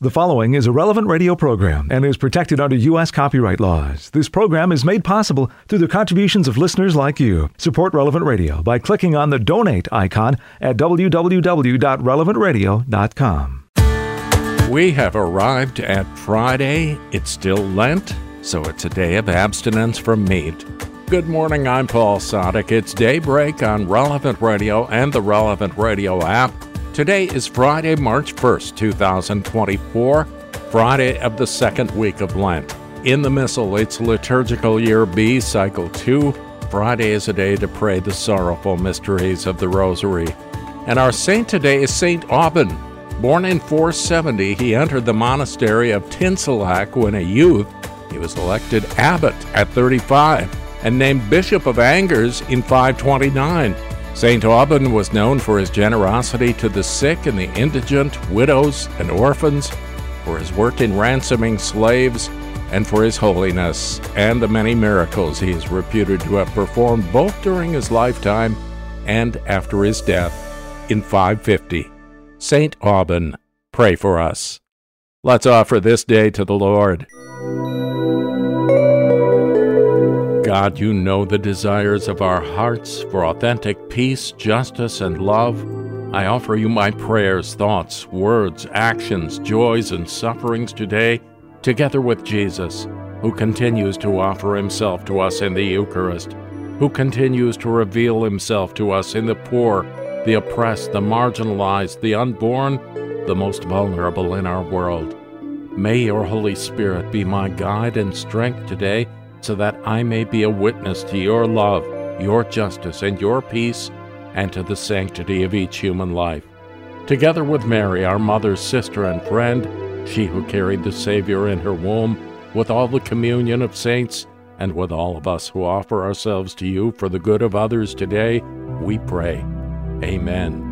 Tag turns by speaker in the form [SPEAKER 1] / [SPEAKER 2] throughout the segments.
[SPEAKER 1] The following is a relevant radio program and is protected under U.S. copyright laws. This program is made possible through the contributions of listeners like you. Support Relevant Radio by clicking on the donate icon at www.relevantradio.com.
[SPEAKER 2] We have arrived at Friday. It's still Lent, so it's a day of abstinence from meat. Good morning, I'm Paul Sadek. It's daybreak on Relevant Radio and the Relevant Radio app. Today is Friday, March 1st, 2024, Friday of the second week of Lent. In the Missal, it's liturgical year B, cycle 2. Friday is a day to pray the sorrowful mysteries of the Rosary. And our saint today is Saint Aubin. Born in 470, he entered the monastery of Tincillac when a youth. He was elected abbot at 35 and named Bishop of Angers in 529. St. Aubin was known for his generosity to the sick and the indigent, widows and orphans, for his work in ransoming slaves, and for his holiness and the many miracles he is reputed to have performed both during his lifetime and after his death in 550. St. Aubin, pray for us. Let's offer this day to the Lord. God, you know the desires of our hearts for authentic peace, justice, and love. I offer you my prayers, thoughts, words, actions, joys, and sufferings today, together with Jesus, who continues to offer himself to us in the Eucharist, who continues to reveal himself to us in the poor, the oppressed, the marginalized, the unborn, the most vulnerable in our world. May your Holy Spirit be my guide and strength today so that I may be a witness to your love, your justice, and your peace, and to the sanctity of each human life. Together with Mary, our mother's sister, and friend, she who carried the Savior in her womb, with all the communion of saints, and with all of us who offer ourselves to you for the good of others today, we pray. Amen.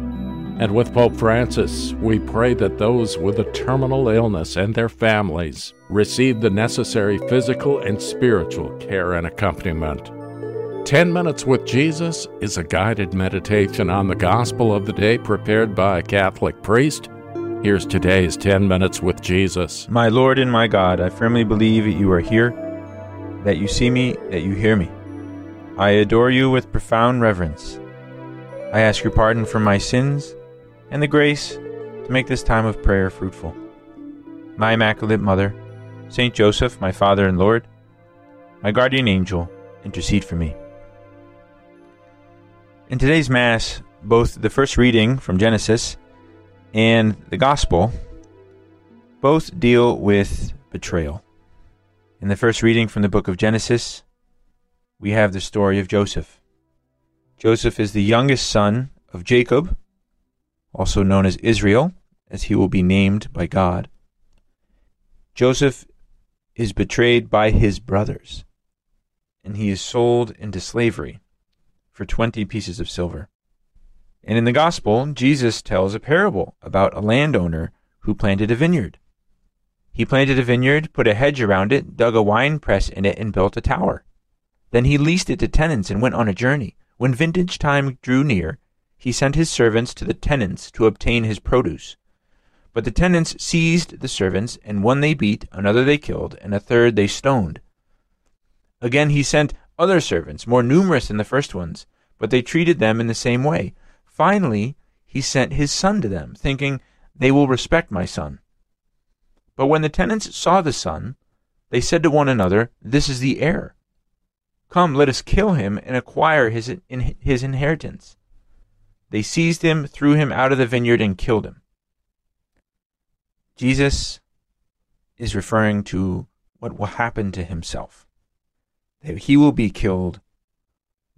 [SPEAKER 2] And with Pope Francis, we pray that those with a terminal illness and their families receive the necessary physical and spiritual care and accompaniment. 10 Minutes with Jesus is a guided meditation on the gospel of the day prepared by a Catholic priest. Here's today's 10 Minutes with Jesus.
[SPEAKER 3] My Lord and my God, I firmly believe that you are here, that you see me, that you hear me. I adore you with profound reverence. I ask your pardon for my sins and the grace to make this time of prayer fruitful. My Immaculate Mother, Saint Joseph, my Father and Lord, my guardian angel, intercede for me. In today's Mass, both the first reading from Genesis and the Gospel both deal with betrayal. In the first reading from the book of Genesis, we have the story of Joseph. Joseph is the youngest son of Jacob, also known as Israel, as he will be named by God. Joseph is betrayed by his brothers, and he is sold into slavery for 20 pieces of silver. And in the Gospel, Jesus tells a parable about a landowner who planted a vineyard. He planted a vineyard, put a hedge around it, dug a wine press in it, and built a tower. Then he leased it to tenants and went on a journey. When vintage time drew near, he sent his servants to the tenants to obtain his produce. But the tenants seized the servants, and one they beat, another they killed, and a third they stoned. Again he sent other servants, more numerous than the first ones, but they treated them in the same way. Finally, he sent his son to them, thinking, They will respect my son. But when the tenants saw the son, they said to one another, This is the heir. Come, let us kill him and acquire his, his inheritance. They seized him, threw him out of the vineyard, and killed him. Jesus is referring to what will happen to himself. That he will be killed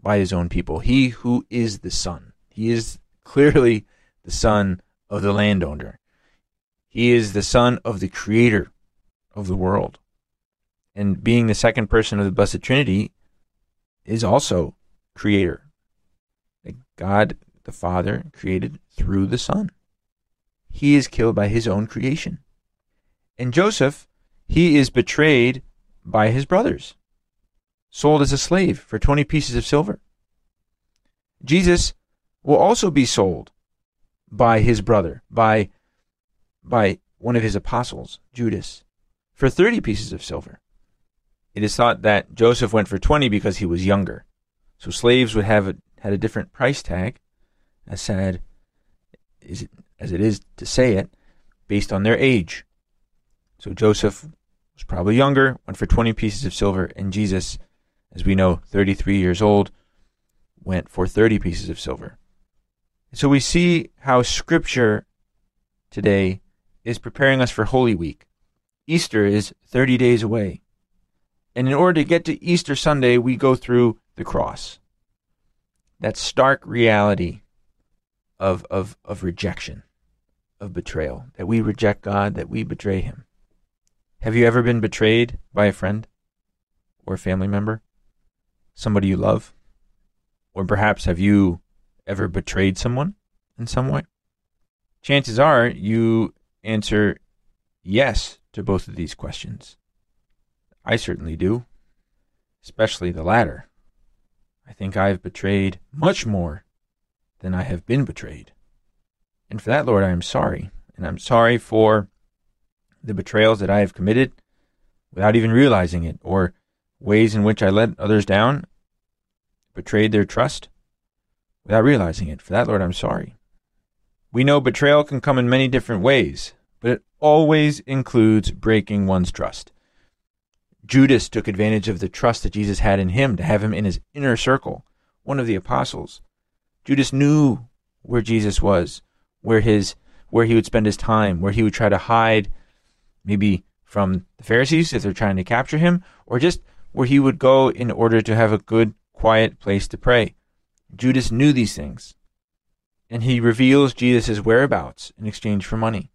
[SPEAKER 3] by his own people. He who is the Son. He is clearly the Son of the landowner. He is the Son of the Creator of the world. And being the second person of the Blessed Trinity is also Creator. God the Father created through the Son. He is killed by his own creation. And Joseph, he is betrayed by his brothers, sold as a slave for 20 pieces of silver. Jesus will also be sold by his brother, by, by one of his apostles, Judas, for 30 pieces of silver. It is thought that Joseph went for 20 because he was younger. So slaves would have a, had a different price tag, as sad as it, as it is to say it, based on their age. So Joseph was probably younger, went for 20 pieces of silver, and Jesus, as we know, 33 years old, went for 30 pieces of silver. So we see how Scripture today is preparing us for Holy Week. Easter is 30 days away. And in order to get to Easter Sunday, we go through the cross. That stark reality of, of, of rejection, of betrayal, that we reject God, that we betray Him. Have you ever been betrayed by a friend or a family member? Somebody you love? Or perhaps have you ever betrayed someone in some way? Chances are you answer yes to both of these questions. I certainly do, especially the latter. I think I've betrayed much more than I have been betrayed. And for that, Lord, I am sorry. And I'm sorry for the betrayals that I have committed without even realizing it, or ways in which I let others down, betrayed their trust without realizing it. For that, Lord, I'm sorry. We know betrayal can come in many different ways, but it always includes breaking one's trust. Judas took advantage of the trust that Jesus had in him to have him in his inner circle, one of the apostles. Judas knew where Jesus was, where his where he would spend his time, where he would try to hide maybe from the Pharisees if they're trying to capture him, or just where he would go in order to have a good, quiet place to pray. Judas knew these things, and he reveals Jesus' whereabouts in exchange for money.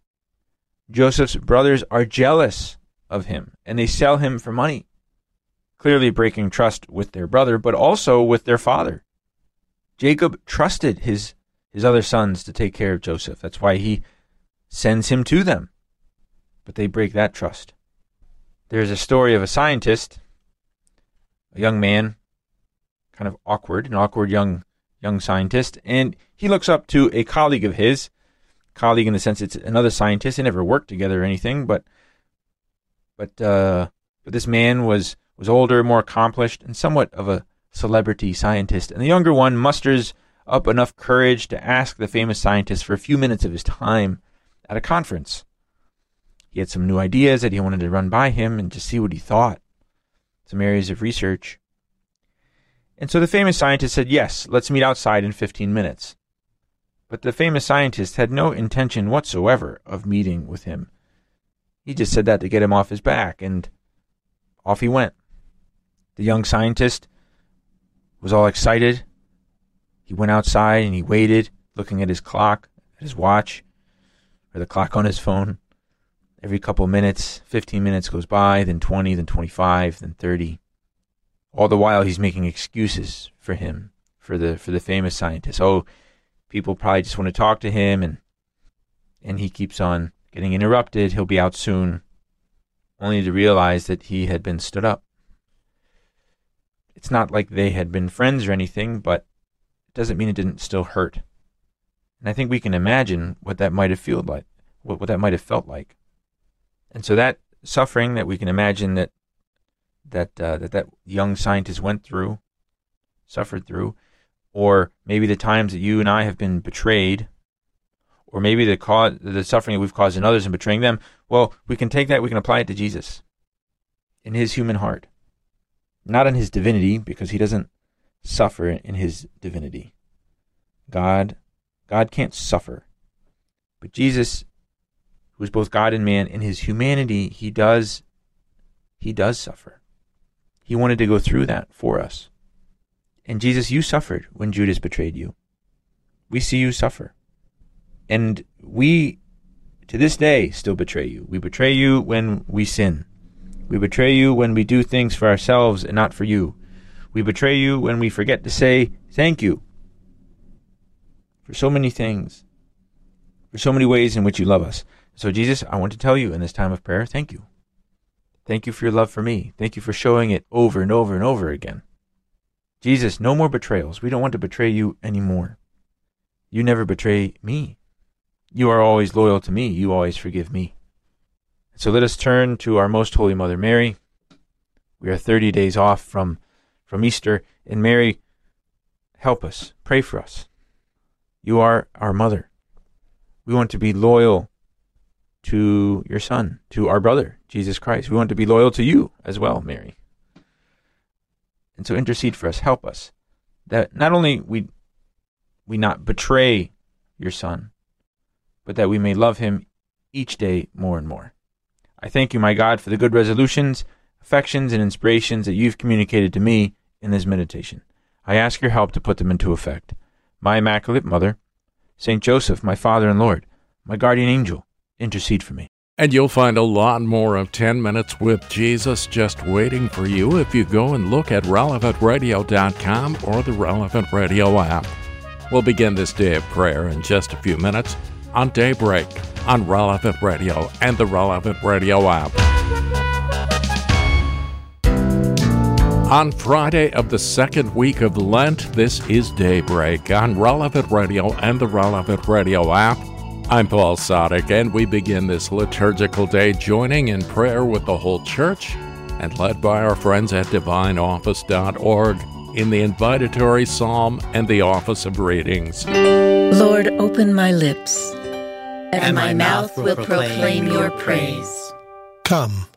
[SPEAKER 3] Joseph's brothers are jealous of him, and they sell him for money, clearly breaking trust with their brother, but also with their father. Jacob trusted his, his other sons to take care of Joseph. That's why he sends him to them. But they break that trust. There's a story of a scientist, a young man kind of awkward, an awkward young young scientist, and he looks up to a colleague of his, colleague in the sense it's another scientist. They never worked together or anything, but but uh, but this man was was older, more accomplished, and somewhat of a celebrity scientist. And the younger one musters up enough courage to ask the famous scientist for a few minutes of his time at a conference. He had some new ideas that he wanted to run by him and to see what he thought, some areas of research. And so the famous scientist said, Yes, let's meet outside in 15 minutes. But the famous scientist had no intention whatsoever of meeting with him. He just said that to get him off his back, and off he went. The young scientist was all excited. He went outside and he waited, looking at his clock, at his watch, or the clock on his phone. Every couple minutes, 15 minutes goes by, then 20, then 25, then 30. All the while, he's making excuses for him, for the for the famous scientist. Oh, people probably just want to talk to him, and and he keeps on getting interrupted. He'll be out soon, only to realize that he had been stood up. It's not like they had been friends or anything, but it doesn't mean it didn't still hurt. And I think we can imagine what that might have felt like, what, what that might have felt like. And so that suffering that we can imagine that that uh, that that young scientist went through, suffered through, or maybe the times that you and I have been betrayed, or maybe the cause, the suffering that we've caused in others and betraying them. Well, we can take that, we can apply it to Jesus, in His human heart, not in His divinity, because He doesn't suffer in His divinity. God, God can't suffer, but Jesus, who is both God and man, in His humanity, He does, He does suffer. He wanted to go through that for us. And Jesus, you suffered when Judas betrayed you. We see you suffer. And we, to this day, still betray you. We betray you when we sin. We betray you when we do things for ourselves and not for you. We betray you when we forget to say thank you for so many things, for so many ways in which you love us. So, Jesus, I want to tell you in this time of prayer, thank you. Thank you for your love for me. Thank you for showing it over and over and over again. Jesus, no more betrayals. We don't want to betray you anymore. You never betray me. You are always loyal to me. You always forgive me. So let us turn to our most holy Mother Mary. We are 30 days off from, from Easter, and Mary, help us, pray for us. You are our mother. We want to be loyal to your son, to our brother, Jesus Christ. We want to be loyal to you as well, Mary. And so intercede for us, help us. That not only we we not betray your son, but that we may love him each day more and more. I thank you, my God, for the good resolutions, affections, and inspirations that you've communicated to me in this meditation. I ask your help to put them into effect. My Immaculate Mother, Saint Joseph, my Father and Lord, my guardian angel, intercede for me.
[SPEAKER 2] And you'll find a lot more of 10 Minutes with Jesus just waiting for you if you go and look at relevantradio.com or the Relevant Radio app. We'll begin this day of prayer in just a few minutes on Daybreak on Relevant Radio and the Relevant Radio app. On Friday of the second week of Lent, this is Daybreak on Relevant Radio and the Relevant Radio app. I'm Paul Sadek, and we begin this liturgical day joining in prayer with the whole church and led by our friends at divineoffice.org in the invitatory psalm and the office of readings.
[SPEAKER 4] Lord, open my lips, and my mouth will proclaim your praise.
[SPEAKER 5] Come,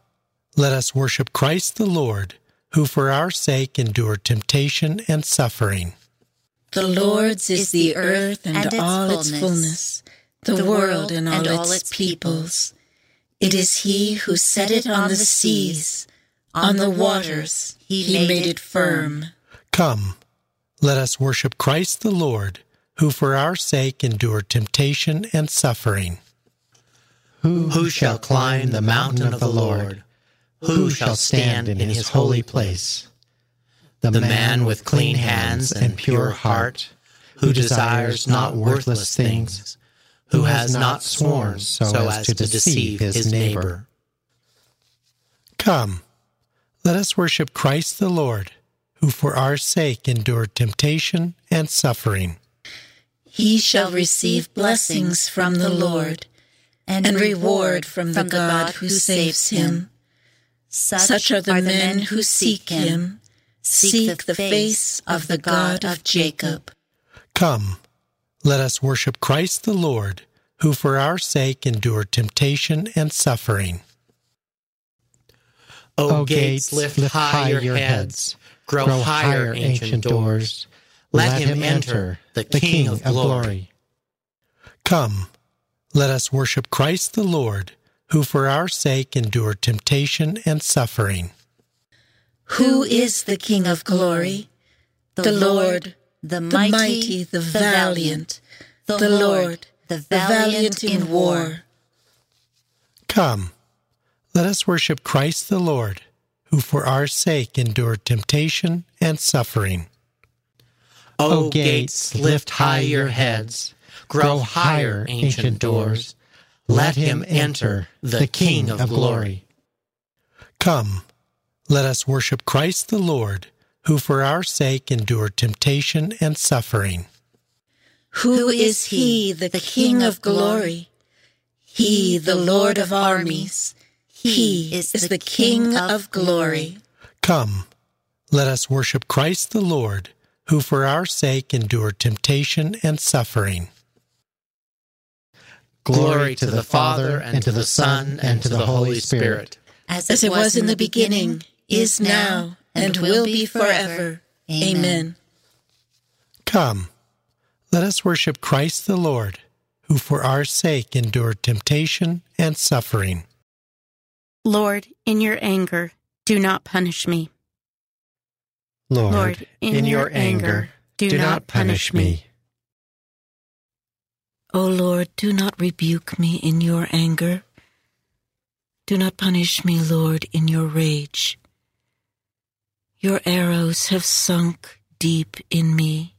[SPEAKER 5] let us worship Christ the Lord, who for our sake endured temptation and suffering.
[SPEAKER 4] The Lord's is the earth and, all its fullness, the world and all its peoples. It is He who set it on the seas, on the waters, He made it firm.
[SPEAKER 5] Come, let us worship Christ the Lord, who for our sake endured temptation and suffering.
[SPEAKER 6] Who, who shall climb the mountain of the Lord? Who shall stand in his holy place? The man with clean hands and pure heart, who desires not worthless things, who has not sworn so as to deceive his neighbor.
[SPEAKER 5] Come, let us worship Christ the Lord, who for our sake endured temptation and suffering.
[SPEAKER 4] He shall receive blessings from the Lord and reward from the God who saves him. Such are the men who seek him, seek the face of the God of Jacob.
[SPEAKER 5] Come, let us worship Christ the Lord, who for our sake endured temptation and suffering.
[SPEAKER 6] O gates, lift high your heads, grow higher, ancient doors. Let him enter, the King of glory.
[SPEAKER 5] Come, let us worship Christ the Lord, who for our sake endured temptation and suffering.
[SPEAKER 4] Who is the King of glory? The Lord, the mighty, the valiant, the Lord, the valiant in war.
[SPEAKER 5] Come, let us worship Christ the Lord, who for our sake endured temptation and suffering.
[SPEAKER 6] Oh, oh, o gates, lift high your heads, grow higher, ancient doors. Let him enter, the King of glory.
[SPEAKER 5] Come, let us worship Christ the Lord, who for our sake endured temptation and suffering.
[SPEAKER 4] Who is he, the King of glory? He, the Lord of armies. He is the King of glory.
[SPEAKER 5] Come, let us worship Christ the Lord, who for our sake endured temptation and suffering.
[SPEAKER 6] Glory to the Father, and to the Son, and to the Holy Spirit.
[SPEAKER 4] As it was in the beginning, is now, and will be forever. Amen.
[SPEAKER 5] Come, let us worship Christ the Lord, who for our sake endured temptation and suffering.
[SPEAKER 7] Lord, in your anger, do not punish me.
[SPEAKER 5] Lord,
[SPEAKER 7] Lord, in, your anger, do, not punish me.
[SPEAKER 4] O Lord, do not rebuke me in your anger. Do not punish me, Lord, in your rage. Your arrows have sunk deep in me.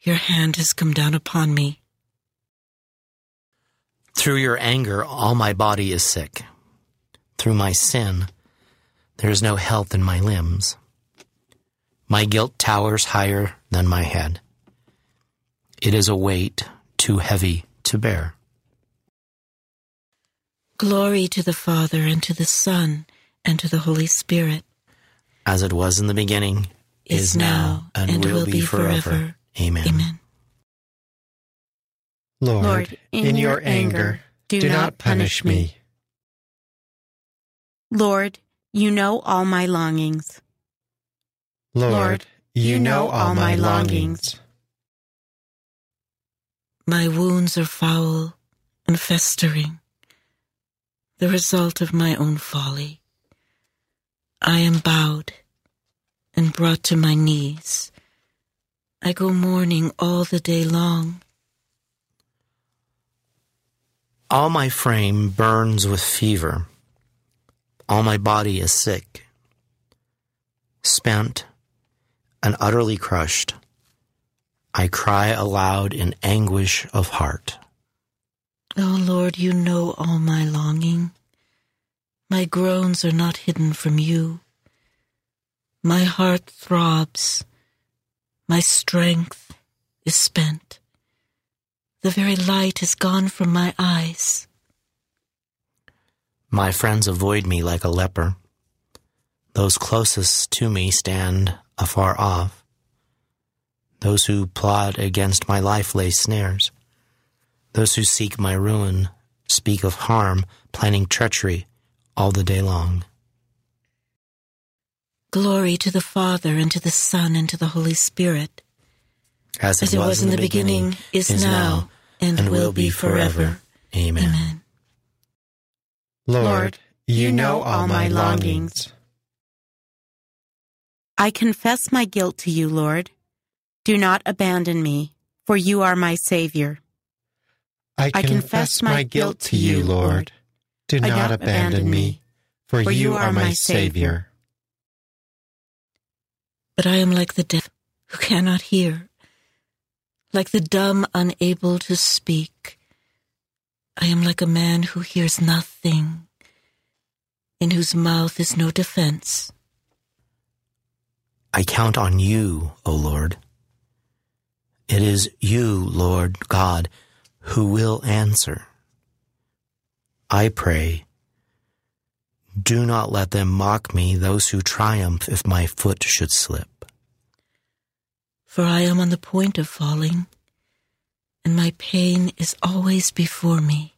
[SPEAKER 4] Your hand has come down upon me.
[SPEAKER 6] Through your anger, all my body is sick. Through my sin, there is no health in my limbs. My guilt towers higher than my head. It is a weight too heavy to bear.
[SPEAKER 4] Glory to the Father, and to the Son, and to the Holy Spirit,
[SPEAKER 6] as it was in the beginning, is, now, and, will, be forever. Amen.
[SPEAKER 4] Amen.
[SPEAKER 5] Lord,
[SPEAKER 7] Lord, in your anger, do not punish me. Lord, you know all my longings.
[SPEAKER 5] Lord, you know all my longings.
[SPEAKER 4] My wounds are foul and festering, the result of my own folly. I am bowed and brought to my knees. I go mourning all the day long.
[SPEAKER 6] All my frame burns with fever. All my body is sick. Spent and utterly crushed, I cry aloud in anguish of heart.
[SPEAKER 4] Oh Lord, you know all my longing. My groans are not hidden from you. My heart throbs. My strength is spent. The very light is gone from my eyes.
[SPEAKER 6] My friends avoid me like a leper. Those closest to me stand afar off. Those who plot against my life lay snares. Those who seek my ruin speak of harm, planning treachery all the day long.
[SPEAKER 4] Glory to the Father, and to the Son, and to the Holy Spirit,
[SPEAKER 6] As
[SPEAKER 4] as it was in the beginning, is now, and will be forever.
[SPEAKER 6] Amen.
[SPEAKER 4] Amen.
[SPEAKER 5] Lord, you know all my longings.
[SPEAKER 7] I confess my guilt to you, Lord. Do not abandon me, for you are my Savior.
[SPEAKER 5] I confess my guilt to you, Lord. Do not abandon me, for you are my Savior.
[SPEAKER 4] But I am like the deaf who cannot hear, like the dumb unable to speak. I am like a man who hears nothing, in whose mouth is no defense.
[SPEAKER 6] I count on you, O Lord. It is you, Lord God, who will answer. I pray, do not let them mock me, those who triumph if my foot should slip.
[SPEAKER 4] For I am on the point of falling, and my pain is always before me.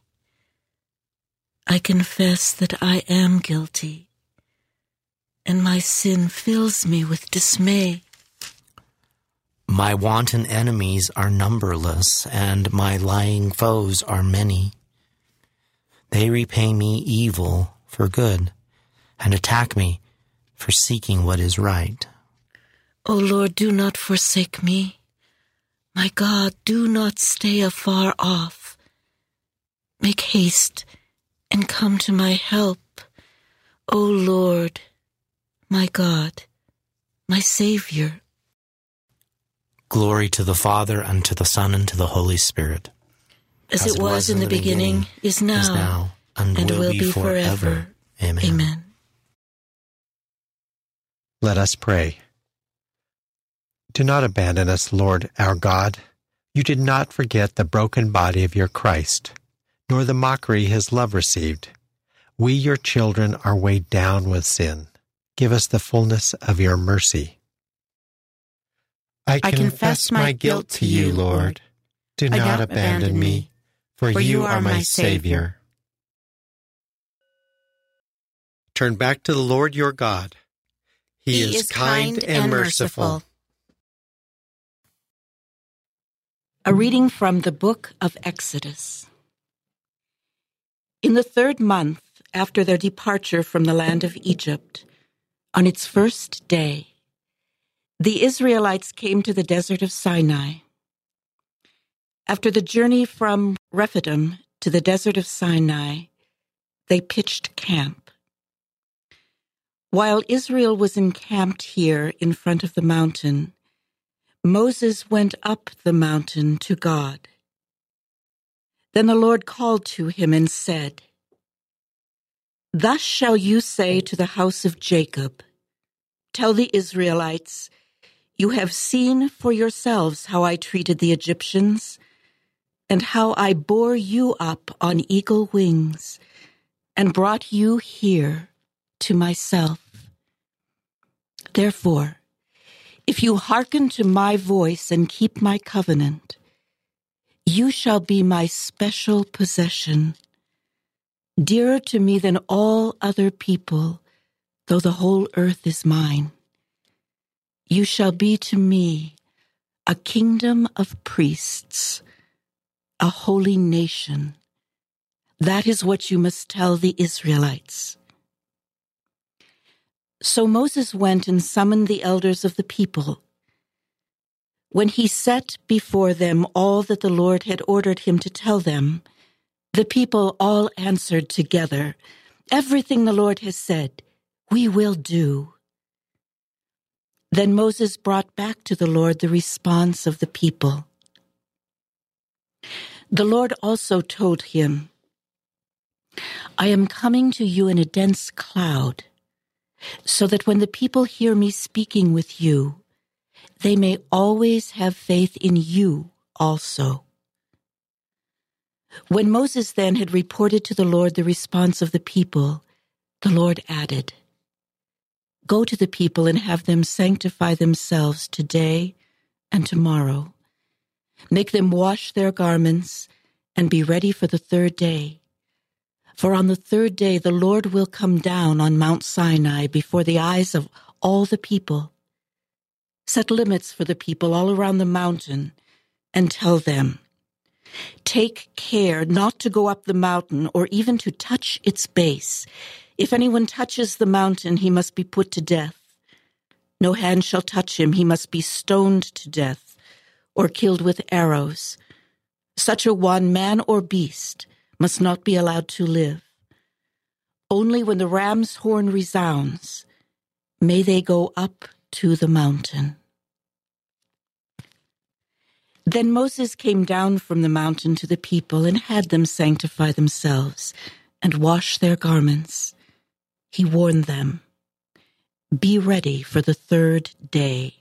[SPEAKER 4] I confess that I am guilty, and my sin fills me with dismay.
[SPEAKER 6] My wanton enemies are numberless, and my lying foes are many. They repay me evil for good, and attack me for seeking what is right.
[SPEAKER 4] O Lord, do not forsake me. My God, do not stay afar off. Make haste and come to my help. O Lord, my God, my Savior.
[SPEAKER 6] Glory to the Father, and to the Son, and to the Holy Spirit.
[SPEAKER 4] As, it was, in the beginning, is now,
[SPEAKER 6] is now, and,
[SPEAKER 4] and
[SPEAKER 6] will, be, forever. Amen.
[SPEAKER 4] Amen.
[SPEAKER 5] Let us pray. Do not abandon us, Lord our God. You did not forget the broken body of your Christ, nor the mockery his love received. We, your children, are weighed down with sin. Give us the fullness of your mercy. I,
[SPEAKER 7] I confess my guilt to you, Lord.
[SPEAKER 5] Do not
[SPEAKER 7] don't
[SPEAKER 5] abandon me, for, you are my Savior. Turn back to the Lord your God. He, is, kind and merciful.
[SPEAKER 8] A reading from the book of Exodus. In the third month after their departure from the land of Egypt, on its first day, the Israelites came to the desert of Sinai. After the journey from Rephidim to the desert of Sinai, they pitched camp. While Israel was encamped here in front of the mountain, Moses went up the mountain to God. Then the Lord called to him and said, Thus shall you say to the house of Jacob, Tell the Israelites, You have seen for yourselves how I treated the Egyptians, and how I bore you up on eagle wings,
[SPEAKER 4] and brought you here to myself. Therefore, if you hearken to my voice and keep my covenant, you shall be my special possession, dearer to me than all other people, though the whole earth is mine. You shall be to me a kingdom of priests, a holy nation. That is what you must tell the Israelites. So Moses went and summoned the elders of the people. When he set before them all that the Lord had ordered him to tell them, the people all answered together, Everything the Lord has said, we will do. Then Moses brought back to the Lord the response of the people. The Lord also told him, I am coming to you in a dense cloud so that when the people hear me speaking with you, they may always have faith in you also. When Moses then had reported to the Lord the response of the people, the Lord added, Go to the people and have them sanctify themselves today and tomorrow. Make them wash their garments and be ready for the third day for on the third day the Lord will come down on Mount Sinai before the eyes of all the people. Set limits for the people all around the mountain and tell them, Take care not to go up the mountain or even to touch its base. If anyone touches the mountain, he must be put to death. No hand shall touch him, he must be stoned to death or killed with arrows. Such a one, man or beast, must not be allowed to live. Only when the ram's horn resounds may they go up to the mountain. Then Moses came down from the mountain to the people and had them sanctify themselves and wash their garments. He warned them Be ready for the third day.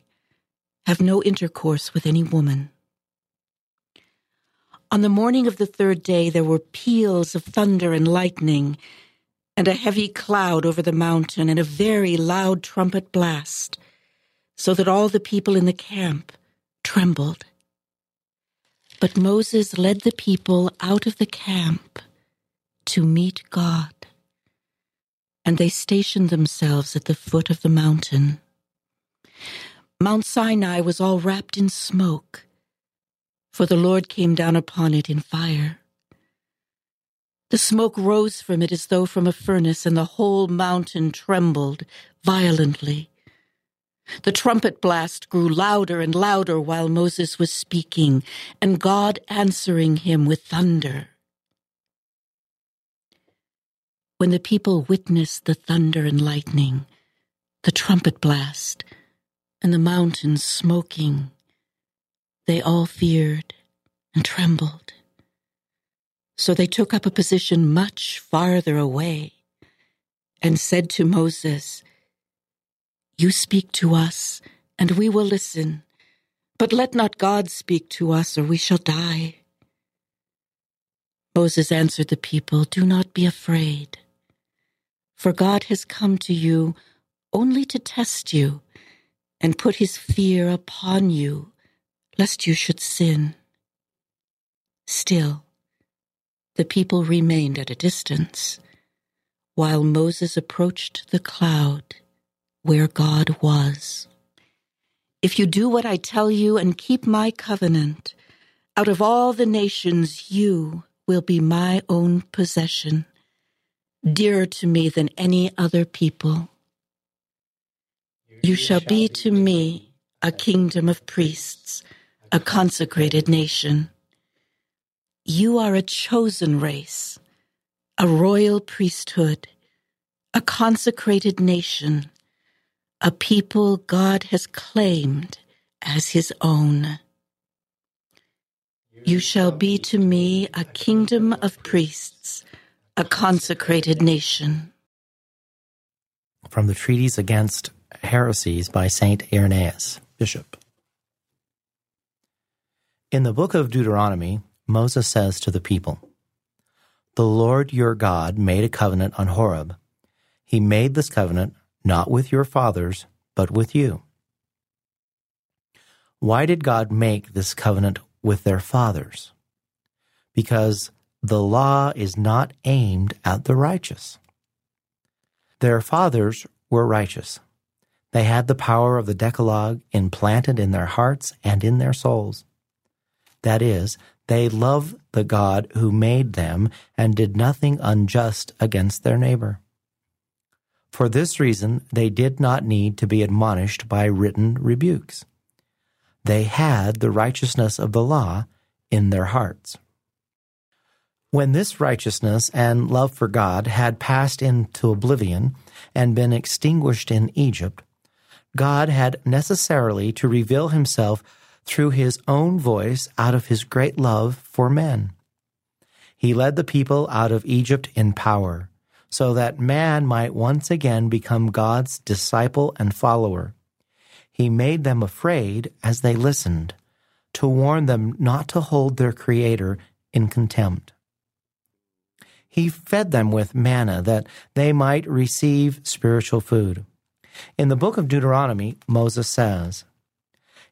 [SPEAKER 4] Have no intercourse with any woman. On the morning of the third day, there were peals of thunder and lightning, and a heavy cloud over the mountain, and a very loud trumpet blast, so that all the people in the camp trembled. But Moses led the people out of the camp to meet God, and they stationed themselves at the foot of the mountain. Mount Sinai was all wrapped in smoke for the Lord came down upon it in fire. The smoke rose from it as though from a furnace, and the whole mountain trembled violently. The trumpet blast grew louder and louder while Moses was speaking, and God answering him with thunder. When the people witnessed the thunder and lightning, the trumpet blast, and the mountains smoking, they all feared and trembled. So they took up a position much farther away and said to Moses, You speak to us, and we will listen, but let not God speak to us, or we shall die. Moses answered the people, Do not be afraid, for God has come to you only to test you and put his fear upon you lest you should sin. Still, the people remained at a distance, while Moses approached the cloud where God was. If you do what I tell you and keep my covenant, out of all the nations you will be my own possession, dearer to me than any other people. You shall be to me a kingdom of priests a consecrated nation. You are a chosen race, a royal priesthood, a consecrated nation, a people God has claimed as his own. You shall be to me a kingdom of priests, a consecrated nation.
[SPEAKER 9] From the Treatise Against Heresies by St. Irenaeus, Bishop. In the book of Deuteronomy, Moses says to the people, the Lord your God made a covenant on Horeb. He made this covenant not with your fathers, but with you. Why did God make this covenant with their fathers? Because the law is not aimed at the righteous. Their fathers were righteous. They had the power of the Decalogue implanted in their hearts and in their souls. That is, they loved the God who made them and did nothing unjust against their neighbor. For this reason, they did not need to be admonished by written rebukes. They had the righteousness of the law in their hearts. When this righteousness and love for God had passed into oblivion and been extinguished in Egypt, God had necessarily to reveal himself through his own voice out of his great love for men. He led the people out of Egypt in power, so that man might once again become God's disciple and follower. He made them afraid as they listened, to warn them not to hold their Creator in contempt. He fed them with manna that they might receive spiritual food. In the book of Deuteronomy, Moses says,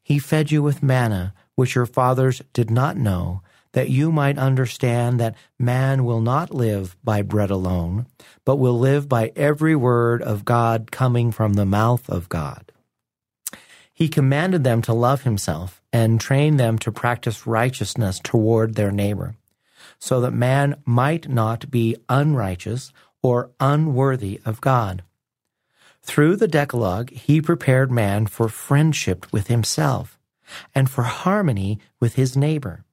[SPEAKER 9] He fed you with manna, which your fathers did not know, that you might understand that man will not live by bread alone, but will live by every word of God coming from the mouth of God. He commanded them to love himself and trained them to practice righteousness toward their neighbor, so that man might not be unrighteous or unworthy of God. Through the Decalogue, he prepared man for friendship with himself and for harmony with his neighbor.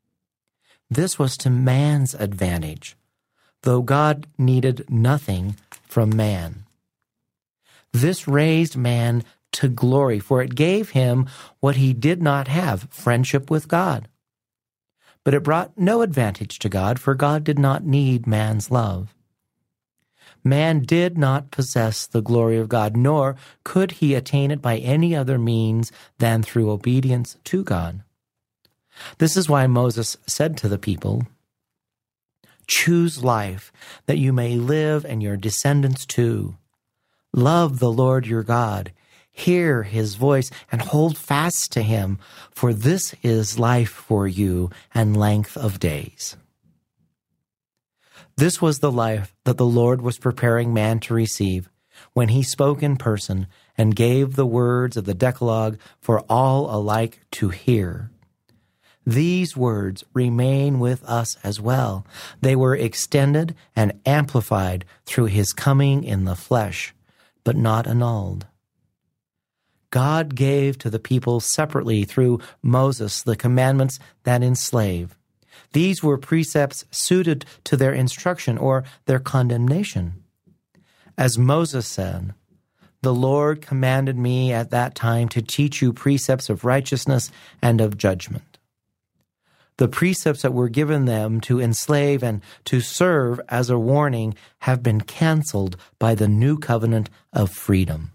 [SPEAKER 9] This was to man's advantage, though God needed nothing from man. This raised man to glory, for it gave him what he did not have friendship with God. But it brought no advantage to God, for God did not need man's love man did not possess the glory of God, nor could he attain it by any other means than through obedience to God. This is why Moses said to the people, Choose life, that you may live and your descendants too. Love the Lord your God, hear his voice, and hold fast to him, for this is life for you and length of days. This was the life that the Lord was preparing man to receive when he spoke in person and gave the words of the Decalogue for all alike to hear. These words remain with us as well. They were extended and amplified through his coming in the flesh, but not annulled. God gave to the people separately through Moses the commandments that enslave. These were precepts suited to their instruction or their condemnation. As Moses said, The Lord commanded me at that time to teach you precepts of righteousness and of judgment. The precepts that were given them to enslave and to serve as a warning have been canceled by the new covenant of freedom.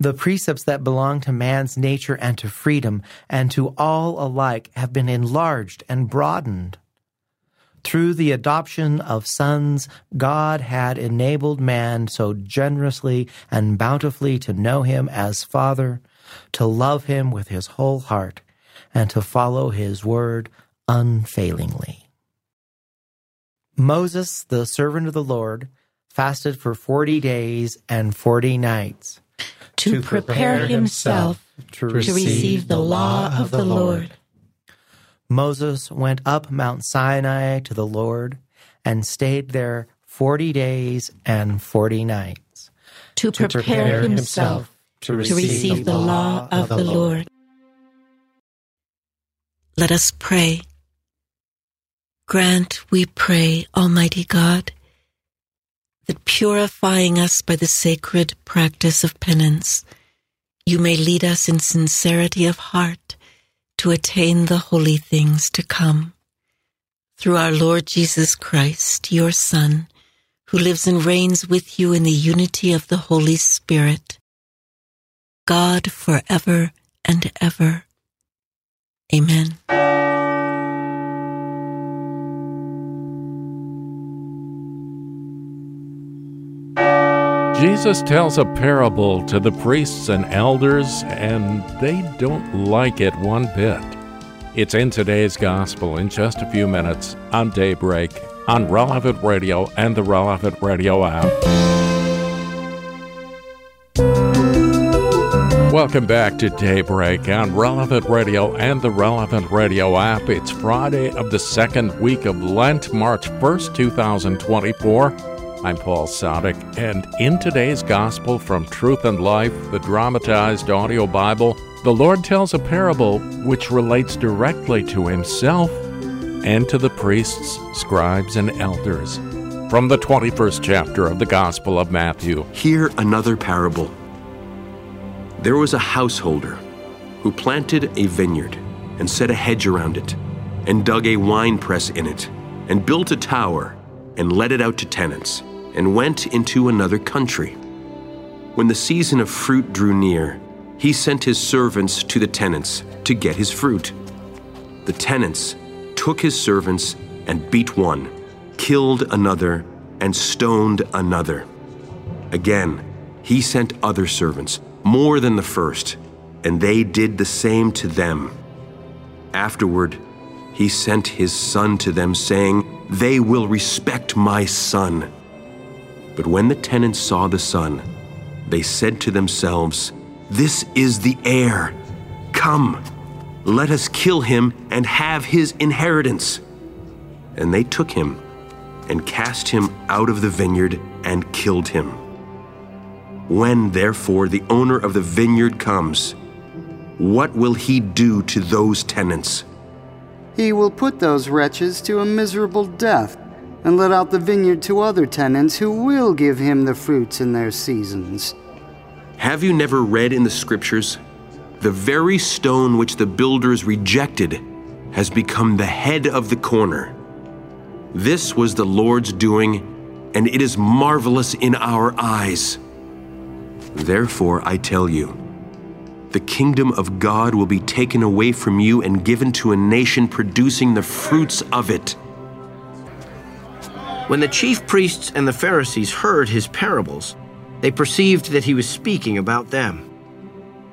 [SPEAKER 9] The precepts that belong to man's nature and to freedom and to all alike have been enlarged and broadened. Through the adoption of sons, God had enabled man so generously and bountifully to know him as Father, to love him with his whole heart, and to follow his word unfailingly. Moses, the servant of the Lord, fasted for forty days and forty nights
[SPEAKER 8] to, prepare himself to receive the law of the Lord.
[SPEAKER 9] Moses went up Mount Sinai to the Lord and stayed there forty days and forty nights.
[SPEAKER 8] To prepare himself to receive the law of the Lord. Let us pray. Grant, we pray, Almighty God, that purifying us by the sacred practice of penance, you may lead us in sincerity of heart to attain the holy things to come. Through our Lord Jesus Christ, your Son, who lives and reigns with you in the unity of the Holy Spirit, God forever and ever. Amen.
[SPEAKER 2] Jesus tells a parable to the priests and elders, and they don't like it one bit. It's in today's gospel in just a few minutes on Daybreak on Relevant Radio and the Relevant Radio app. Welcome back to Daybreak on Relevant Radio and the Relevant Radio app. It's Friday of the second week of Lent, March 1st, 2024. I'm Paul Sadek, and in today's Gospel from Truth and Life, the dramatized audio Bible, the Lord tells a parable which relates directly to himself and to the priests, scribes, and elders. From the 21st chapter of the Gospel of Matthew.
[SPEAKER 10] Hear another parable. There was a householder who planted a vineyard and set a hedge around it, and dug a winepress in it, and built a tower, and let it out to tenants, and went into another country. When the season of fruit drew near, he sent his servants to the tenants to get his fruit. The tenants took his servants and beat one, killed another, and stoned another. Again, he sent other servants, more than the first, and they did the same to them. Afterward, he sent his son to them, saying, They will respect my son. But when the tenants saw the son, they said to themselves, this is the heir. Come, let us kill him and have his inheritance. And they took him and cast him out of the vineyard and killed him. When, therefore, the owner of the vineyard comes, what will he do to those tenants?
[SPEAKER 11] He will put those wretches to a miserable death and let out the vineyard to other tenants who will give him the fruits in their seasons.
[SPEAKER 10] Have you never read in the scriptures? The very stone which the builders rejected has become the head of the corner. This was the Lord's doing, and it is marvelous in our eyes. Therefore, I tell you, the kingdom of God will be taken away from you and given to a nation producing the fruits of it.
[SPEAKER 12] When the chief priests and the Pharisees heard his parables, they perceived that he was speaking about them.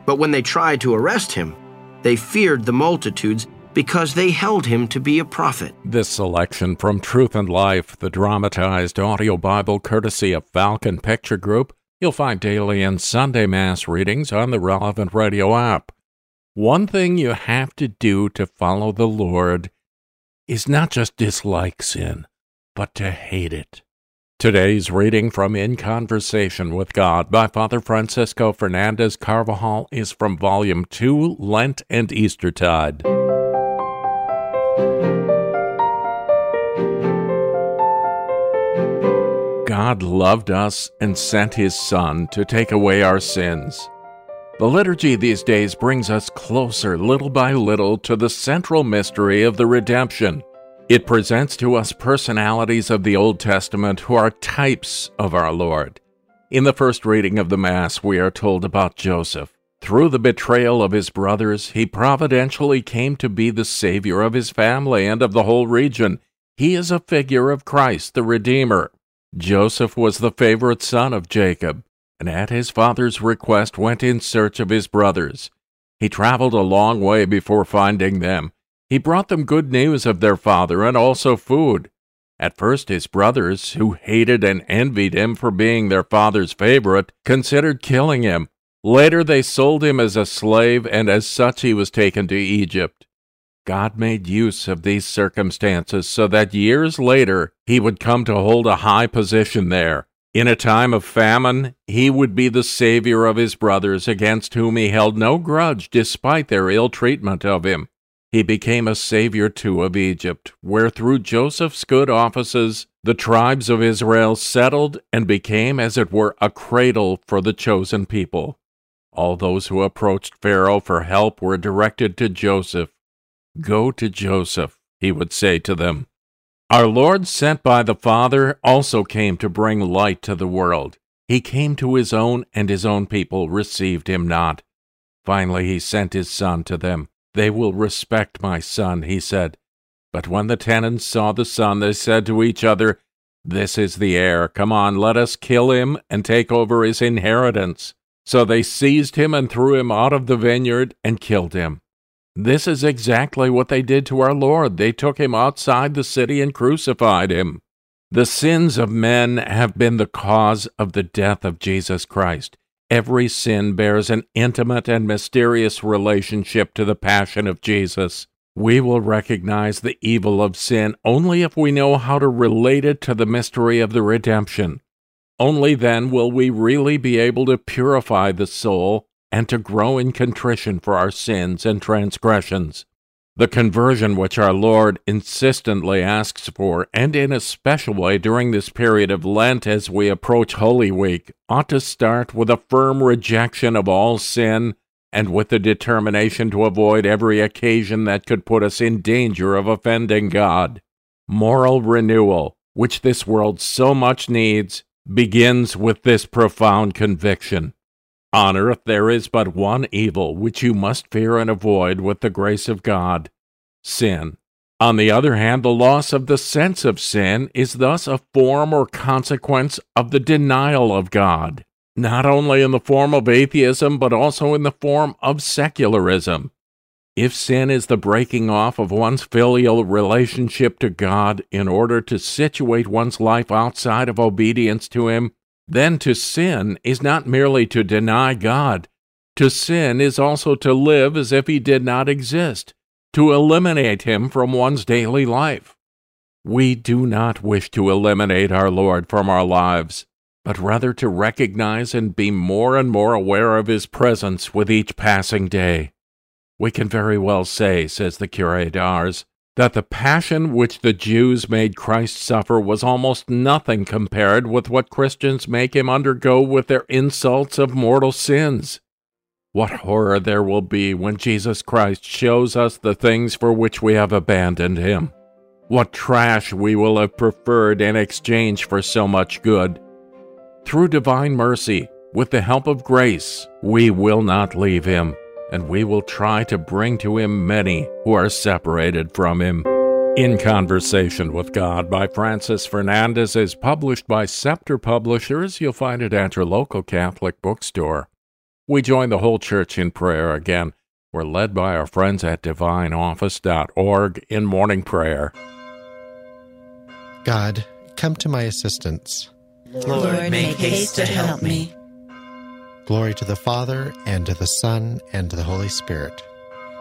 [SPEAKER 12] But when they tried to arrest him, they feared the multitudes because they held him to be a prophet.
[SPEAKER 2] This selection from Truth and Life, the dramatized audio Bible courtesy of Falcon Picture Group, you'll find daily and Sunday Mass readings on the relevant radio app. One thing you have to do to follow the Lord is not just dislike sin, but to hate it. Today's reading from In Conversation with God by Father Francisco Fernandez Carvajal is from Volume 2, Lent and Eastertide. God loved us and sent His Son to take away our sins. The liturgy these days brings us closer, little by little, to the central mystery of the redemption it presents to us personalities of the Old Testament who are types of our Lord. In the first reading of the Mass, we are told about Joseph. Through the betrayal of his brothers, he providentially came to be the Savior of his family and of the whole region. He is a figure of Christ, the Redeemer. Joseph was the favorite son of Jacob, and at his father's request went in search of his brothers. He traveled a long way before finding them he brought them good news of their father and also food. At first, his brothers, who hated and envied him for being their father's favorite, considered killing him. Later, they sold him as a slave, and as such, he was taken to Egypt. God made use of these circumstances so that years later he would come to hold a high position there. In a time of famine, he would be the savior of his brothers against whom he held no grudge despite their ill treatment of him he became a savior too of Egypt, where through Joseph's good offices the tribes of Israel settled and became, as it were, a cradle for the chosen people. All those who approached Pharaoh for help were directed to Joseph. Go to Joseph, he would say to them. Our Lord, sent by the Father, also came to bring light to the world. He came to his own, and his own people received him not. Finally, he sent his Son to them they will respect my son, he said. But when the tenants saw the son, they said to each other, This is the heir. Come on, let us kill him and take over his inheritance. So they seized him and threw him out of the vineyard and killed him. This is exactly what they did to our Lord. They took him outside the city and crucified him. The sins of men have been the cause of the death of Jesus Christ. Every sin bears an intimate and mysterious relationship to the passion of Jesus. We will recognize the evil of sin only if we know how to relate it to the mystery of the redemption. Only then will we really be able to purify the soul and to grow in contrition for our sins and transgressions. The conversion which our Lord insistently asks for, and in a special way during this period of Lent as we approach Holy Week, ought to start with a firm rejection of all sin and with the determination to avoid every occasion that could put us in danger of offending God. Moral renewal, which this world so much needs, begins with this profound conviction. On earth there is but one evil which you must fear and avoid with the grace of God sin. On the other hand, the loss of the sense of sin is thus a form or consequence of the denial of God not only in the form of atheism, but also in the form of secularism. If sin is the breaking off of one's filial relationship to God in order to situate one's life outside of obedience to Him, then to sin is not merely to deny God. To sin is also to live as if He did not exist, to eliminate Him from one's daily life. We do not wish to eliminate our Lord from our lives but rather to recognize and be more and more aware of his presence with each passing day. We can very well say, says the Curé d'Ars, that the passion which the Jews made Christ suffer was almost nothing compared with what Christians make him undergo with their insults of mortal sins. What horror there will be when Jesus Christ shows us the things for which we have abandoned him. What trash we will have preferred in exchange for so much good through divine mercy, with the help of grace, we will not leave him, and we will try to bring to him many who are separated from him. In Conversation with God by Francis Fernandez is published by Scepter Publishers. You'll find it at your local Catholic bookstore. We join the whole church in prayer again. We're led by our friends at divineoffice.org in morning prayer.
[SPEAKER 5] God, come to my assistance.
[SPEAKER 6] Lord, make haste to help me.
[SPEAKER 5] Glory to the Father, and to the Son, and to the Holy Spirit.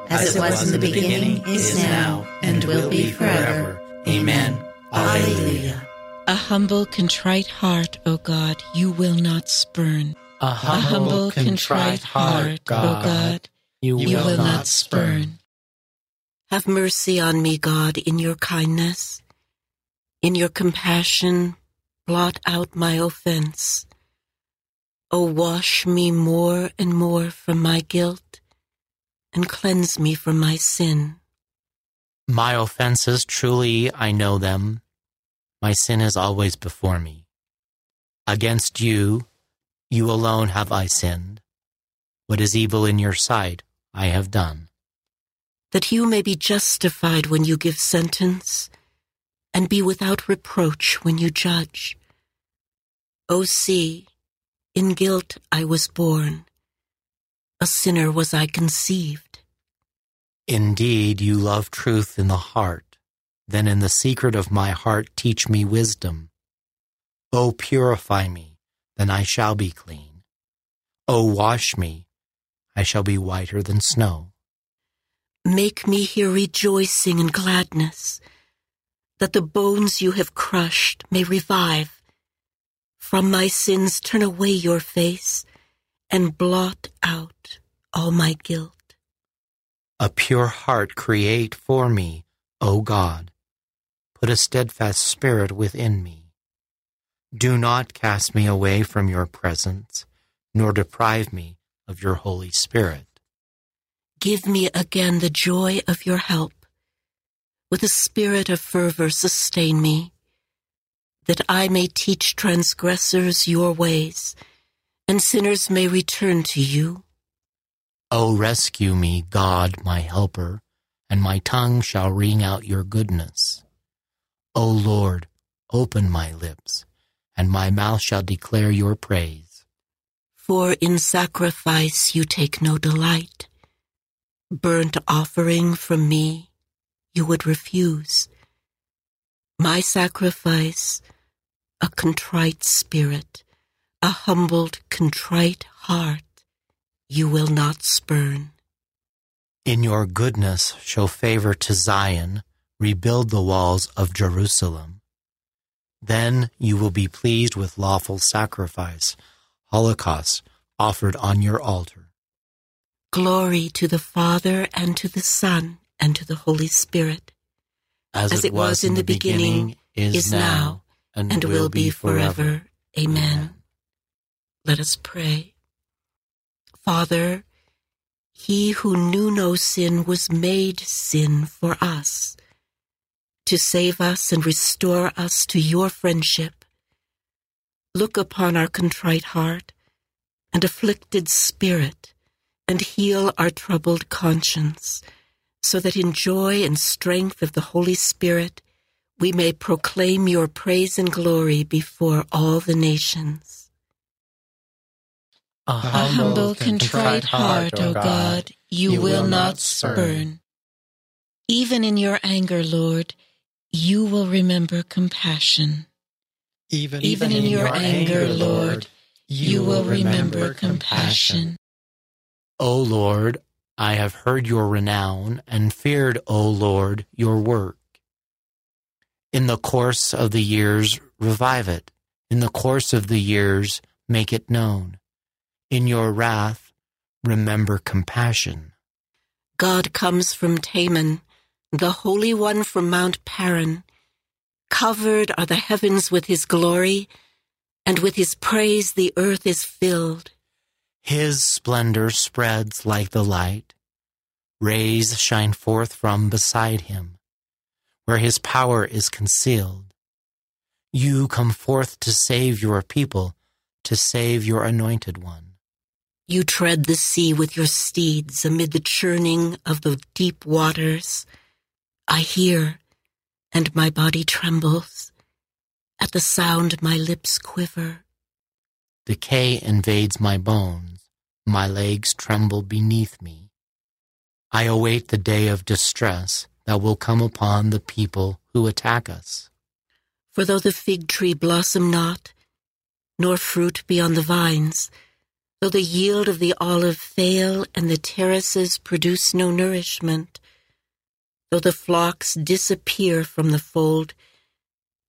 [SPEAKER 6] As it was in the beginning, is now, and will be forever. Amen. Alleluia.
[SPEAKER 4] A humble, contrite heart, O God, you will not spurn.
[SPEAKER 6] A humble, contrite heart, O God, you will not spurn.
[SPEAKER 4] Have mercy on me, God, in your kindness. In your compassion, blot out my offense. O oh, wash me more and more from my guilt, and cleanse me from my sin.
[SPEAKER 9] My offenses, truly I know them. My sin is always before me. Against you, you alone have I sinned. What is evil in your sight, I have done.
[SPEAKER 4] That you may be justified when you give sentence and be without reproach when you judge. O see, in guilt I was born, a sinner was I conceived.
[SPEAKER 9] Indeed, you love truth in the heart. Then in the secret of my heart teach me wisdom. O purify me, then I shall be clean. O wash me, I shall be whiter than snow.
[SPEAKER 4] Make me hear rejoicing and gladness that the bones you have crushed may revive. From my sins turn away your face and blot out all my guilt.
[SPEAKER 9] A pure heart create for me, O God. Put a steadfast spirit within me. Do not cast me away from your presence, nor deprive me of your Holy Spirit.
[SPEAKER 4] Give me again the joy of your help with a spirit of fervor sustain me, that I may teach transgressors your ways, and sinners may return to you.
[SPEAKER 9] O rescue me, God, my helper, and my tongue shall ring out your goodness. O Lord, open my lips, and my mouth shall declare your praise.
[SPEAKER 4] For in sacrifice you take no delight. Burnt offering from me you would refuse. My sacrifice, a contrite spirit, a humbled, contrite heart, you will not spurn.
[SPEAKER 9] In your goodness show favor to Zion, rebuild the walls of Jerusalem. Then you will be pleased with lawful sacrifice, holocaust offered on your altar.
[SPEAKER 4] Glory to the Father and to the Son and to the Holy Spirit.
[SPEAKER 9] As,
[SPEAKER 4] As it was in the beginning, is now, and will be forever. Amen. Let us pray. Father, he who knew no sin was made sin for us, to save us and restore us to your friendship. Look upon our contrite heart and afflicted spirit, and heal our troubled conscience, so that in joy and strength of the Holy Spirit we may proclaim your praise and glory before all the nations.
[SPEAKER 6] A humble, contrite heart, O God, you,
[SPEAKER 4] you
[SPEAKER 6] will not spurn.
[SPEAKER 4] Even in your anger, Lord, you will remember compassion.
[SPEAKER 5] Even,
[SPEAKER 4] Even in your anger, Lord, you will remember compassion.
[SPEAKER 9] O Lord, I have heard your renown and feared, O Lord, your work. In the course of the years, revive it. In the course of the years, make it known. In your wrath, remember compassion.
[SPEAKER 4] God comes from Teman, the Holy One from Mount Paran. Covered are the heavens with his glory, and with his praise the earth is filled.
[SPEAKER 9] His splendor spreads like the light. Rays shine forth from beside him, where his power is concealed. You come forth to save your people, to save your anointed one.
[SPEAKER 4] You tread the sea with your steeds amid the churning of the deep waters. I hear, and my body trembles. At the sound, my lips quiver.
[SPEAKER 9] Decay invades my bones. My legs tremble beneath me. I await the day of distress that will come upon the people who attack us.
[SPEAKER 4] For though the fig tree blossom not, nor fruit be on the vines, though the yield of the olive fail and the terraces produce no nourishment, though the flocks disappear from the fold,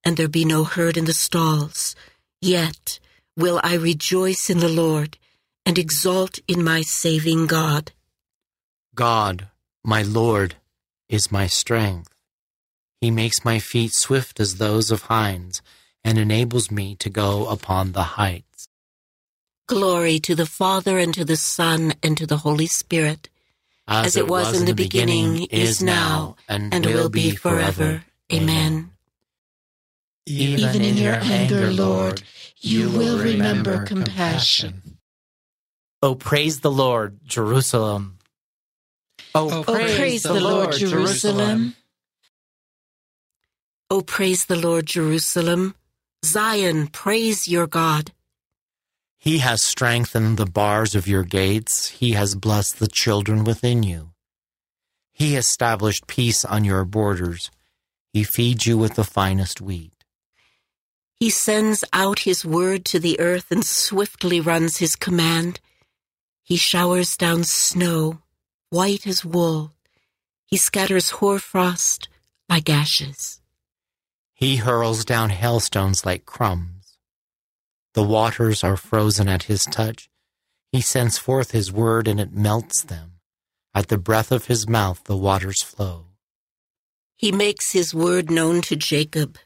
[SPEAKER 4] and there be no herd in the stalls, yet will I rejoice in the Lord and exult in my saving God.
[SPEAKER 9] God, my Lord, is my strength. He makes my feet swift as those of hinds and enables me to go upon the heights.
[SPEAKER 4] Glory to the Father and to the Son and to the Holy Spirit,
[SPEAKER 9] as,
[SPEAKER 4] as it was, in the beginning, is now,
[SPEAKER 9] and,
[SPEAKER 4] and will be forever. Amen.
[SPEAKER 6] Even in your anger, Lord, you will remember compassion.
[SPEAKER 9] Oh, praise the Lord, Jerusalem.
[SPEAKER 6] Oh, oh, praise, the Lord, Jerusalem.
[SPEAKER 4] Oh, praise the Lord, Jerusalem. Zion, praise your God.
[SPEAKER 9] He has strengthened the bars of your gates. He has blessed the children within you. He established peace on your borders. He feeds you with the finest wheat.
[SPEAKER 4] He sends out his word to the earth and swiftly runs his command. He showers down snow, white as wool. He scatters hoarfrost like ashes.
[SPEAKER 9] He hurls down hailstones like crumbs. The waters are frozen at his touch. He sends forth his word and it melts them. At the breath of his mouth the waters flow.
[SPEAKER 4] He makes his word known to Jacob,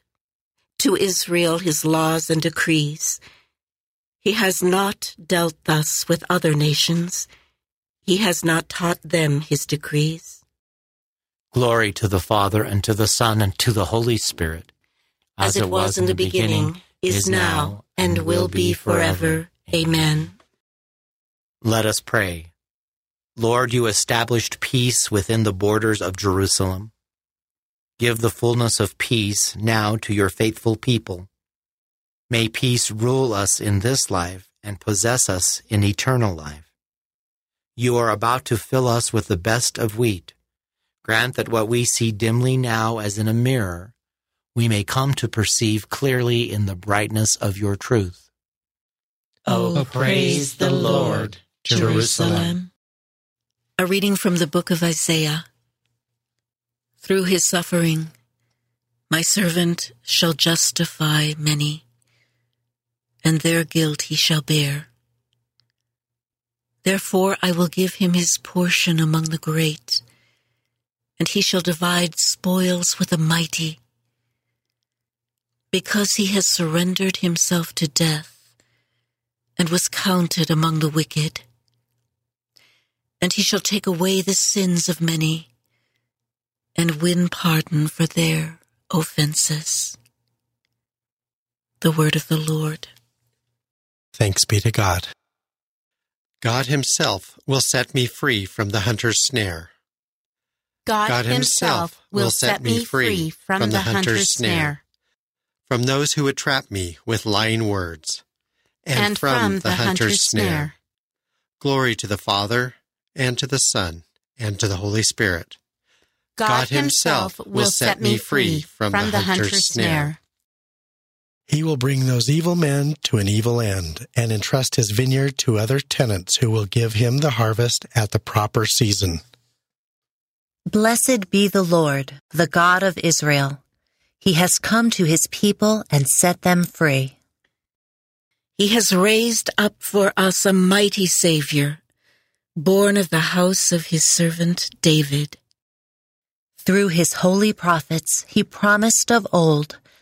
[SPEAKER 4] to Israel his laws and decrees. He has not dealt thus with other nations. He has not taught them his decrees.
[SPEAKER 9] Glory to the Father, and to the Son, and to the Holy Spirit.
[SPEAKER 4] As, it was in the beginning, is now, and will be forever. Amen.
[SPEAKER 9] Let us pray. Lord, you established peace within the borders of Jerusalem. Give the fullness of peace now to your faithful people. May peace rule us in this life and possess us in eternal life. You are about to fill us with the best of wheat. Grant that what we see dimly now as in a mirror, we may come to perceive clearly in the brightness of your truth.
[SPEAKER 4] Oh, praise the Lord, Jerusalem. A reading from the book of Isaiah. Through his suffering, my servant shall justify many, and their guilt he shall bear. Therefore I will give him his portion among the great, and he shall divide spoils with the mighty. Because he has surrendered himself to death, and was counted among the wicked. And he shall take away the sins of many, and win pardon for their offenses. The word of the Lord.
[SPEAKER 5] Thanks be to God. God Himself will set me free from the hunter's snare.
[SPEAKER 7] God,
[SPEAKER 5] God
[SPEAKER 7] Himself will set me free from, the hunter's snare,
[SPEAKER 5] from those who would trap me with lying words,
[SPEAKER 7] and, from, the hunter's snare.
[SPEAKER 5] Glory to the Father, and to the Son, and to the Holy Spirit.
[SPEAKER 7] God Himself will set me free from the hunter's snare.
[SPEAKER 5] He will bring those evil men to an evil end and entrust his vineyard to other tenants who will give him the harvest at the proper season.
[SPEAKER 13] Blessed be the Lord, the God of Israel. He has come to his people and set them free.
[SPEAKER 4] He has raised up for us a mighty Savior, born of the house of his servant David.
[SPEAKER 13] Through his holy prophets, he promised of old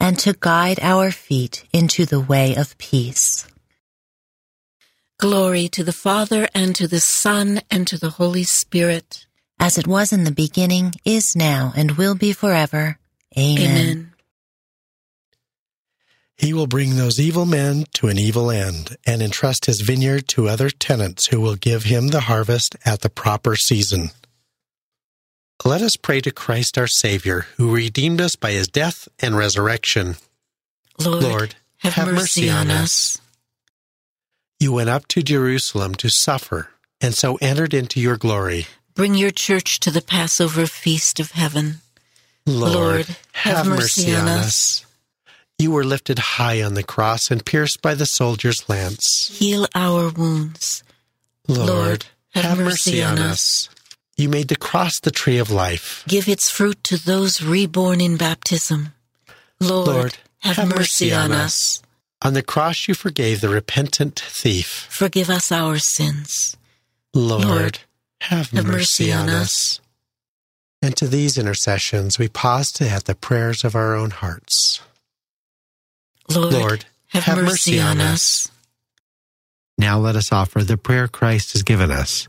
[SPEAKER 13] and to guide our feet into the way of peace.
[SPEAKER 4] Glory to the Father, and to the Son, and to the Holy Spirit.
[SPEAKER 13] As it was in the beginning, is now, and will be forever. Amen.
[SPEAKER 4] Amen.
[SPEAKER 5] He will bring those evil men to an evil end and entrust his vineyard to other tenants who will give him the harvest at the proper season. Let us pray to Christ our Savior, who redeemed us by his death and resurrection.
[SPEAKER 4] Lord,
[SPEAKER 5] Lord
[SPEAKER 4] have,
[SPEAKER 5] have
[SPEAKER 4] mercy, on us.
[SPEAKER 5] You went up to Jerusalem to suffer, and so entered into your glory.
[SPEAKER 4] Bring your church to the Passover feast of heaven.
[SPEAKER 5] Lord,
[SPEAKER 4] have mercy on us.
[SPEAKER 5] You were lifted high on the cross and pierced by the soldier's lance.
[SPEAKER 4] Heal our wounds.
[SPEAKER 5] Lord,
[SPEAKER 4] have mercy on us.
[SPEAKER 5] You made the cross the tree of life.
[SPEAKER 4] Give its fruit to those reborn in baptism. Lord,
[SPEAKER 5] Lord,
[SPEAKER 4] have, mercy, on us.
[SPEAKER 5] On the cross you forgave the repentant thief.
[SPEAKER 4] Forgive us our sins.
[SPEAKER 5] Lord,
[SPEAKER 4] Lord,
[SPEAKER 5] have,
[SPEAKER 4] have
[SPEAKER 5] mercy,
[SPEAKER 4] mercy
[SPEAKER 5] on
[SPEAKER 4] on
[SPEAKER 5] us. And to these intercessions we pause to add the prayers of our own hearts.
[SPEAKER 4] Lord,
[SPEAKER 5] Lord,
[SPEAKER 4] have, mercy, on us.
[SPEAKER 5] Now let us offer the prayer Christ has given us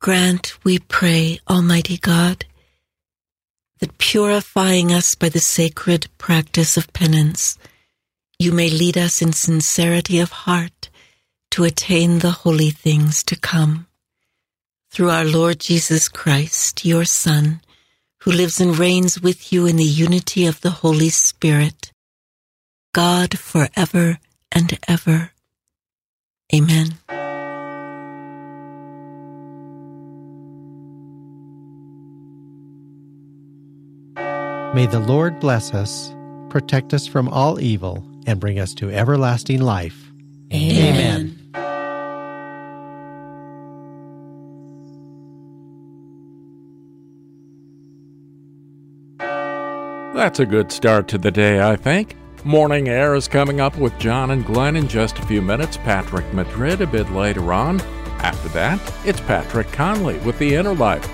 [SPEAKER 4] Grant, we pray, Almighty God, that purifying us by the sacred practice of penance, you may lead us in sincerity of heart to attain the holy things to come. Through our Lord Jesus Christ, your Son, who lives and reigns with you in the unity of the Holy Spirit, God forever and ever. Amen.
[SPEAKER 5] May the Lord bless us, protect us from all evil, and bring us to everlasting life.
[SPEAKER 4] Amen.
[SPEAKER 2] That's a good start to the day, I think. Morning Air is coming up with John and Glenn in just a few minutes. Patrick Madrid a bit later on. After that, it's Patrick Conley with The Inner Life.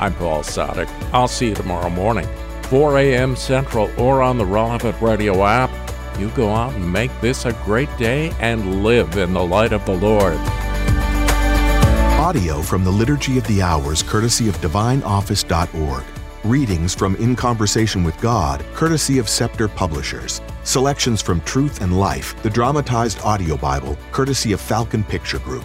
[SPEAKER 2] I'm Paul Sadek. I'll see you tomorrow morning, 4 a.m. Central, or on the relevant radio app. You go out and make this a great day and live in the light of the Lord.
[SPEAKER 14] Audio from the Liturgy of the Hours, courtesy of DivineOffice.org. Readings from In Conversation with God, courtesy of Scepter Publishers. Selections from Truth and Life, the dramatized audio Bible, courtesy of Falcon Picture Group.